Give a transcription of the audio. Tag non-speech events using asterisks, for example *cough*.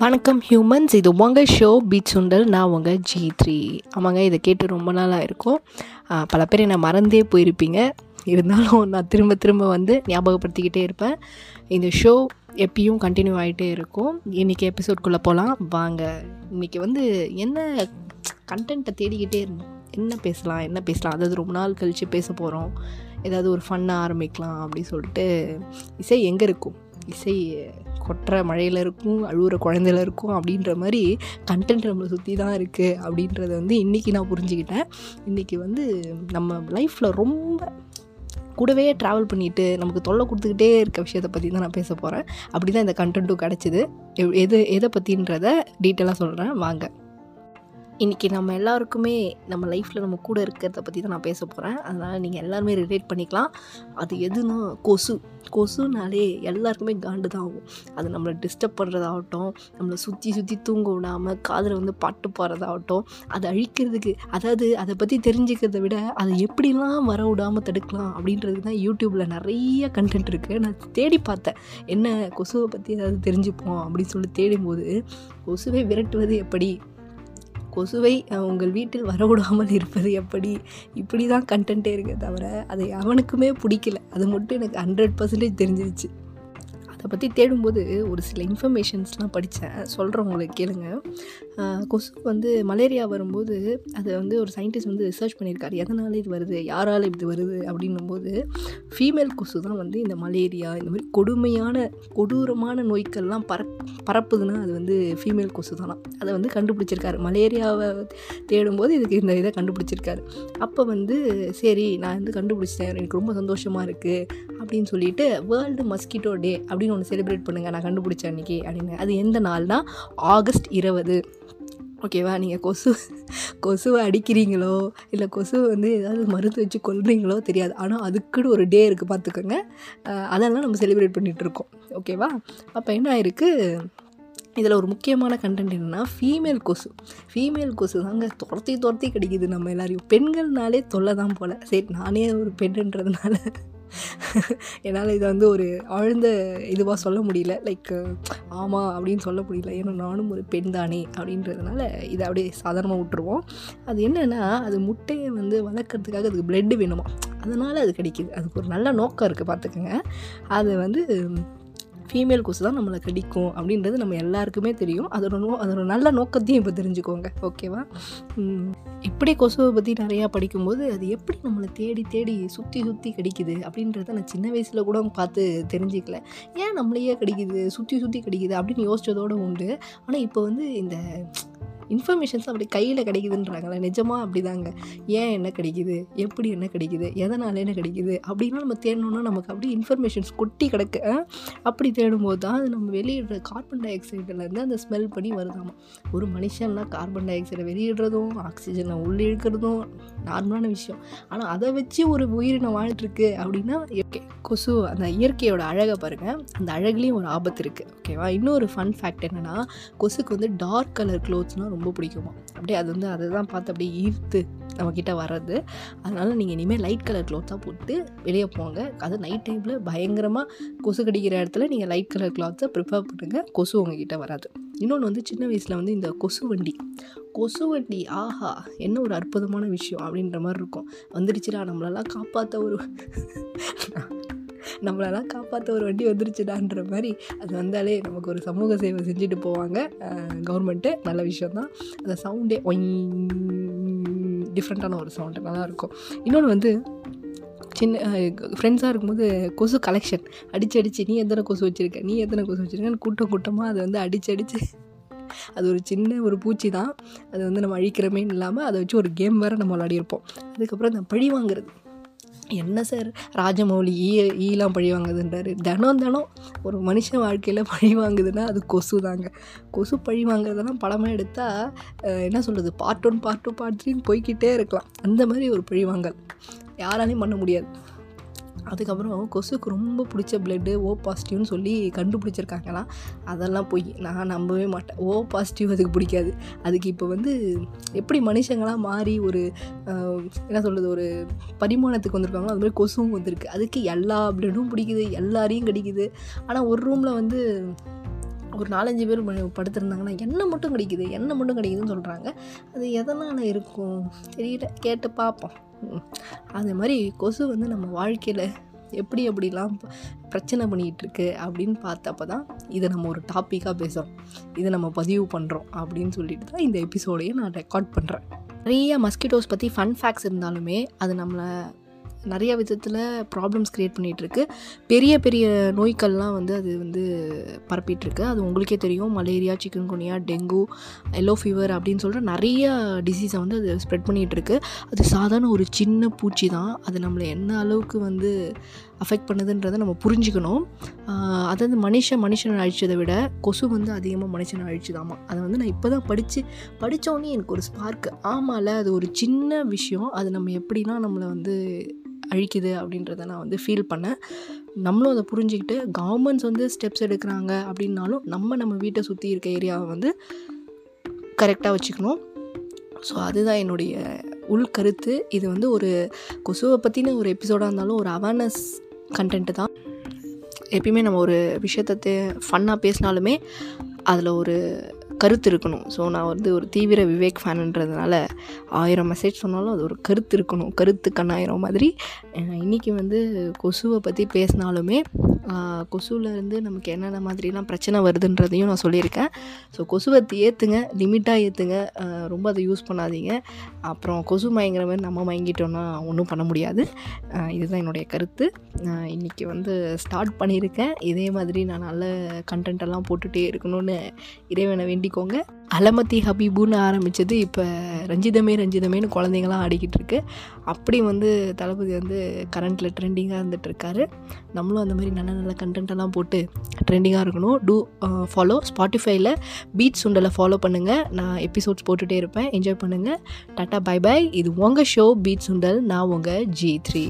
வணக்கம் ஹியூமன்ஸ் இது உங்கள் ஷோ பீச் சுண்டல். நான் உங்கள் ஜி த்ரீ ஆமாங்க இதை கேட்டு ரொம்ப நாளாக இருக்கும். பல பேர் என்னை மறந்தே போயிருப்பீங்க. இருந்தாலும் நான் திரும்ப திரும்ப வந்து ஞாபகப்படுத்திக்கிட்டே இருப்பேன். இந்த ஷோ எப்பயும் கண்டினியூ ஆகிட்டே இருக்கும். இன்றைக்கி எபிசோட்குள்ளே போகலாம் வாங்க இன்றைக்கி வந்து என்ன கண்டென்ட்டை தேடிக்கிட்டே இருந்தோம். என்ன பேசலாம் என்ன பேசலாம்? அதாவது ரொம்ப நாள் கழித்து பேச போகிறோம் ஏதாவது ஒரு ஃபன்னாக ஆரம்பிக்கலாம் அப்படின்னு சொல்லிட்டு இசை எங்கே இருக்கும்? இசை கொட்டுற மழையில் இருக்கும் அழுகுற குழந்தையில இருக்கும் அப்படின்ற மாதிரி கண்டென்ட் நம்மளை சுற்றி தான் இருக்குது அப்படின்றத வந்து இன்றைக்கி நான் புரிஞ்சுக்கிட்டேன். இன்றைக்கி வந்து நம்ம லைஃப்பில் ரொம்ப கூடவே ட்ராவல் பண்ணிட்டு நமக்கு தொல்லை கொடுத்துக்கிட்டே இருக்க விஷயத்தை பற்றி தான் நான் பேச போகிறேன் அப்படி தான் இந்த கண்டென்ட்டும் கிடச்சிது. எது எதை பற்றின்றத டீட்டெயிலாக சொல்கிறேன் வாங்க. இன்றைக்கி நம்ம எல்லாருக்குமே நம்ம லைஃப்பில் நம்ம கூட இருக்கிறத பற்றி தான் நான் பேச போகிறேன் அதனால் நீங்கள் எல்லாருமே ரிலேட் பண்ணிக்கலாம். அது எதுனா கொசு. கொசுனாலே எல்லாருக்குமே காண்டு தான் ஆகும். அது நம்மளை டிஸ்டர்ப் பண்ணுறதாகட்டும் நம்மளை சுற்றி சுற்றி தூங்க விடாமல் காதில் வந்து பாட்டு பாடுறதாகட்டும் அதை அழிக்கிறதுக்கு அதாவது அதை பற்றி தெரிஞ்சுக்கிறத விட அதை எப்படிலாம் வர விடாமல் தடுக்கலாம் அப்படின்றதுக்கு தான் யூடியூப்பில் நிறைய கண்டென்ட் இருக்குது நான் தேடி பார்த்தேன். என்ன கொசுவை பற்றி ஏதாவது தெரிஞ்சுப்போம் அப்படின்னு சொல்லி தேடும்போது கொசுவை விரட்டுவது எப்படி? கொசுவை உங்கள் வீட்டில் வரவிடாமல் இருப்பது எப்படி? இப்படி தான் கண்டென்ட்டே இருக்கே தவிர அதை அவனுக்குமே பிடிக்கல. அது மட்டும் எனக்கு ஹண்ட்ரட் பர்சன்டேஜ் தெரிஞ்சிருச்சு. அதை பற்றி தேடும்போது ஒரு சில இன்ஃபர்மேஷன்ஸ்லாம் படித்தேன் சொல்கிறவங்களுக்கு கேளுங்க. கொசு வந்து மலேரியா வரும்போது அதை வந்து ஒரு சயின்டிஸ்ட் வந்து ரிசர்ச் பண்ணியிருக்காரு. எதனால் இது வருது? யாரால் இது வருது? அப்படின்னும் போது ஃபீமேல் கொசு தான் வந்து இந்த மலேரியா இந்த மாதிரி கொடுமையான கொடூரமான நோய்க்கள்லாம் பரப் பரப்புதுன்னா அது வந்து ஃபீமேல் கொசு தானா. அதை வந்து கண்டுபிடிச்சிருக்காரு. மலேரியாவை தேடும்போது இதுக்கு இந்த இதை கண்டுபிடிச்சிருக்காரு. அப்போ வந்து சரி நான் வந்து கண்டுபிடிச்சிட்டேன். எனக்கு ரொம்ப சந்தோஷமாக இருக்குது அப்படின்னு சொல்லிட்டு வேர்ல்டு மஸ்கிட்டோ டே அப்படின்னு ஒன்று செலிப்ரேட் பண்ணுங்கள் நான் கண்டுபிடிச்ச அன்றைக்கி அப்படின்னு. அது எந்த நாள்னா? ஆகஸ்ட் இருபது. ஓகேவா நீங்கள் கொசு கொசுவை அடிக்கிறீங்களோ இல்லை கொசு வந்து ஏதாவது மருந்து வச்சு கொல்றீங்களோ தெரியாது. ஆனால் அதுக்குன்னு ஒரு டே இருக்குது பார்த்துக்கோங்க. அதெல்லாம் நம்ம செலிப்ரேட் பண்ணிகிட்ருக்கோம் ஓகேவா அப்போ என்ன ஆயிருக்கு? இதில் ஒரு முக்கியமான கண்டென்ட் என்னென்னா ஃபீமேல் கொசு. ஃபீமேல் கொசு தாங்க துரத்தி துரத்தி கிடைக்குது நம்ம எல்லாரையும். பெண்கள்னாலே தொல்லை தான் போல். சரி நானே ஒரு பெண்ணுன்றதுனால. *laughs* என்னால் இதை வந்து ஒரு ஆழ்ந்த இதுவாக சொல்ல முடியல. லைக் ஆமாம் அப்படின்னு சொல்ல முடியல. ஏன்னா நானும் ஒரு பெண் தானே அப்படின்றதுனால இதை அப்படியே சாதாரணமாக விட்டுருவோம். அது என்னென்னா அது முட்டையை வந்து வளர்க்குறதுக்காக அதுக்கு பிளட்டு வேணுமா? அதனால் அது கிடைக்குது. அதுக்கு ஒரு நல்ல நோக்கம் இருக்குது பார்த்துக்கோங்க. அது வந்து ஃபீமேல் கொசு தான் நம்மளை கடிக்கும் அப்படின்றது நம்ம எல்லாருக்குமே தெரியும். அதோட நோ அதோட நல்ல நோக்கத்தையும் இப்போ தெரிஞ்சுக்கோங்க. ஓகேவா இப்படி கொசுவை பற்றி நிறையா படிக்கும்போது அது எப்படி நம்மளை தேடி தேடி சுற்றி சுற்றி கடிக்குது அப்படின்றத நான் சின்ன வயசில் கூட பார்த்து தெரிஞ்சுக்கல. ஏன் நம்மளையே கடிக்குது சுற்றி சுற்றி கடிக்குது அப்படின்னு யோசிச்சதோடு உண்டு. ஆனால் இப்போ வந்து இந்த இன்ஃபர்மேஷன்ஸ் அப்படி கையில் கிடைக்குதுன்றாங்களே நிஜமாக அப்படிதாங்க. ஏன் என்ன கிடைக்குது? எப்படி என்ன கிடைக்குது? எதனால் என்ன கிடைக்குது? அப்படின்னா நம்ம தேடணும்னா நமக்கு அப்படியே இன்ஃபர்மேஷன்ஸ் கொட்டி கிடக்கு. அப்படி தேடும்போது தான் அது நம்ம வெளியிடுற கார்பன் டை ஆக்சைடுலேருந்து அந்த ஸ்மெல் பண்ணி வருதாமா. ஒரு மனுஷன்னா கார்பன் டை ஆக்சைடை வெளியிடுறதும் ஆக்சிஜனை உள்ளே இழுக்கிறதும் நார்மலான விஷயம். ஆனால் அதை வச்சு ஒரு உயிரினம் வாழ்ந்துருக்கு அப்படின்னா ஓகே கொசு அந்த இயற்கையோட அழகை பாருங்கள் அந்த அழகுலேயும் ஒரு ஆபத்து இருக்குது ஓகேவா இன்னொரு ஃபன் ஃபேக்ட் என்னென்னா கொசுக்கு வந்து டார்க் கலர் க்ளோத்ஸ்னால் ரொம்ப பிடிக்குமா? அப்படியே அது வந்து அதை தான் பார்த்து அப்படியே ஈர்த்து நம்மக்கிட்ட வர்றது. அதனால் நீங்கள் இனிமேல் லைட் கலர் க்ளாத்தாக போட்டு வெளியே போங்க. அது நைட் டைமில் பயங்கரமாக கொசு கடிக்கிற இடத்துல நீங்கள் லைட் கலர் க்ளாத்தை ப்ரிஃபர் பண்ணுங்கள் கொசு உங்ககிட்ட வராது. இன்னொன்று வந்து சின்ன வயசில் வந்து இந்த கொசு வண்டி. கொசு வண்டி ஆஹா என்ன ஒரு அற்புதமான விஷயம் அப்படின்ற மாதிரி இருக்கும். வந்துருச்சுடா நம்மளெல்லாம் காப்பாற்ற ஒரு நம்மளெல்லாம் காப்பாற்ற ஒரு வண்டி வந்துருச்சுடான்ற மாதிரி அது வந்தாலே நமக்கு ஒரு சமூக சேவை செஞ்சுட்டு போவாங்க. கவர்மெண்ட்டு நல்ல விஷயந்தான் அந்த சவுண்டே டிஃப்ரெண்ட்டான ஒரு சவுண்டு நல்லாயிருக்கும் இன்னொன்று வந்து சின்ன ஃப்ரெண்ட்ஸாக இருக்கும்போது கொசு கலெக்ஷன் அடிச்சு அடிச்சு நீ எத்தனை கொசு வச்சுருக்க? நீ எத்தனை கொசு வச்சுருக்கன்னு கூட்டம் கூட்டமாக அதை வந்து அடிச்சு அடிச்சு. அது ஒரு சின்ன ஒரு பூச்சி தான். அது வந்து நம்ம அழிக்கிறமேன்னு இல்லாமல் அதை வச்சு ஒரு கேம் வேறு நம்ம விளையாடிருப்போம். அதுக்கப்புறம் இந்த பழி வாங்குறது. என்ன சார்? ராஜமௌலி ஈ ஈலாம் பழி வாங்குதுன்றாரு. தினம் தினம் ஒரு மனுஷன் வாழ்க்கையில் பழி வாங்குதுன்னா அது கொசு தாங்க. கொசு பழி வாங்குறதெல்லாம் படமாக எடுத்தால் என்ன சொல்கிறது part one part two part த்ரீன்னு போய்க்கிட்டே இருக்கலாம். அந்த மாதிரி ஒரு பழி வாங்கல். யாராலையும் பண்ண முடியாது. அதுக்கப்புறம் கொசுக்கு ரொம்ப பிடிச்ச பிளட்டு ஓ பாசிட்டிவ்னு சொல்லி கண்டுபிடிச்சிருக்காங்களாம் அதெல்லாம் போய். நான் நம்பவே மாட்டேன். ஓ பாசிட்டிவ் அதுக்கு பிடிக்காது. அதுக்கு இப்போ வந்து எப்படி மனுஷங்களாம் மாறி ஒரு என்ன சொல்கிறது ஒரு பரிமாணத்துக்கு வந்திருக்காங்களோ அது மாதிரி கொசுவும் வந்திருக்கு. அதுக்கு எல்லா பிளட்டும் பிடிக்குது எல்லாரையும் கடிக்குது. ஆனால் ஒரு ரூமில் வந்து ஒரு நாலஞ்சு பேர் படுத்திருந்தாங்கன்னா எண்ணெய் மட்டும் கிடைக்குது? எண்ணெய் மட்டும் கிடைக்குதுன்னு சொல்கிறாங்க அது எதனால் இருக்கும்? தெரியல. கேட்டு பார்ப்போம். அது மாதிரி கொசு வந்து நம்ம வாழ்க்கையில் எப்படி எப்படிலாம் ப- பிரச்சனை பண்ணிகிட்ருக்கு அப்படின்னு பார்த்தப்ப தான் இதை நம்ம ஒரு டாப்பிக்காக பேசுகிறோம் இதை நம்ம பதிவு பண்ணுறோம் அப்படின்னு சொல்லிட்டு தான் இந்த எபிசோடையே நான் ரெக்கார்ட் பண்ணுறேன் நிறைய மஸ்கிட்டோஸ் பற்றி ஃபன் ஃபேக்ட்ஸ் இருந்தாலுமே அது நம்மளை நிறைய விதத்தில் ப்ராப்ளம்ஸ் க்ரியேட் பண்ணிகிட்ருக்கு பெரிய பெரிய நோய்கள்லாம் வந்து அது வந்து பரப்பிட்டுருக்கு. அது உங்களுக்கே தெரியும். Malaria chikungunya dengue yellow fever அப்படின்னு சொல்கிற நிறைய டிசீஸை வந்து அது ஸ்ப்ரெட் பண்ணிகிட்ருக்கு அது சாதாரண ஒரு சின்ன பூச்சி தான். அது நம்மளை என்ன அளவுக்கு வந்து அஃபெக்ட் பண்ணுதுன்றதை நம்ம புரிஞ்சுக்கணும். அதாவது மனுஷன் மனுஷனை அழிச்சதை விட கொசு வந்து அதிகமாக மனுஷனை அழிச்சுதாமா. அதை வந்து நான் இப்போ தான் படித்து படித்தோன்னே எனக்கு ஒரு ஸ்பார்க்கு ஆமாம்ல அது ஒரு சின்ன விஷயம். அது நம்ம எப்படிலாம் நம்மளை வந்து அழிக்குது அப்படின்றத நான் வந்து ஃபீல் பண்ணேன். நம்மளும் அதை புரிஞ்சுக்கிட்டு கவர்மெண்ட்ஸ் வந்து ஸ்டெப்ஸ் எடுக்கிறாங்க அப்படின்னாலும் நம்ம நம்ம வீட்டை சுற்றி இருக்க ஏரியாவை வந்து கரெக்டாக வச்சுக்கணும். ஸோ அதுதான் என்னுடைய உள்கருத்து இது வந்து ஒரு கொசுவை பற்றின ஒரு எபிசோடாக இருந்தாலும் ஒரு அவேர்னஸ் கண்டென்ட்டு தான். எப்பயுமே நம்ம ஒரு விஷயத்தை ஃபன்னாக பேசினாலுமே அதில் ஒரு கருத்து இருக்கணும். ஸோ நான் வந்து ஒரு தீவிர விவேக் ஃபேனுன்றதுனால ஆயிரம் மெசேஜ் சொன்னாலும் அது ஒரு கருத்து இருக்கணும். கருத்து கண்ணாயிரம் மாதிரி. இன்றைக்கி இன்னைக்கு வந்து கொசுவை பற்றி பேசினாலுமே கொசுவிலேருந்து கொசுவில் இருந்து நமக்கு என்னென்ன மாதிரிலாம் பிரச்சனை வருதுன்றதையும் நான் சொல்லியிருக்கேன். ஸோ கொசுவை ஏற்றுங்க லிமிட்டாக ஏற்றுங்க ரொம்ப அதை யூஸ் பண்ணாதீங்க. அப்புறம் கொசு மயங்கிற மாதிரி நம்ம மயங்கிட்டோன்னா ஒன்றும் பண்ண முடியாது. இதுதான் என்னுடைய கருத்து. நான் இன்றைக்கி வந்து ஸ்டார்ட் பண்ணியிருக்கேன். இதே மாதிரி நான் நல்ல கண்டென்ட்டெல்லாம் போட்டுகிட்டே இருக்கணும்னு இறைவனை வேண்டிக்கோங்க. அலமத்தி ஹபீபுன்னு ஆரம்பித்தது இப்போ ரஞ்சிதமே ரஞ்சிதமேன்னு குழந்தைங்களாம் ஆடிக்கிட்டு இருக்கு. அப்படி வந்து தளபதி வந்து கரண்ட்டில் ட்ரெண்டிங்காக இருந்துகிட்ருக்காரு நம்மளும் அந்த மாதிரி நல்ல நல்ல கண்டென்ட்டெல்லாம் போட்டு ட்ரெண்டிங்காக இருக்கணும். டூ ஃபாலோ ஸ்பாட்டிஃபைல பீட் சுண்டலை ஃபாலோ பண்ணுங்கள் நான் எபிசோட்ஸ் போட்டுகிட்டே இருப்பேன். என்ஜாய் பண்ணுங்கள் டாட்டா பை பை இது உங்கள் ஷோ பீட் சுண்டல். நான் உங்கள் ஜி த்ரீ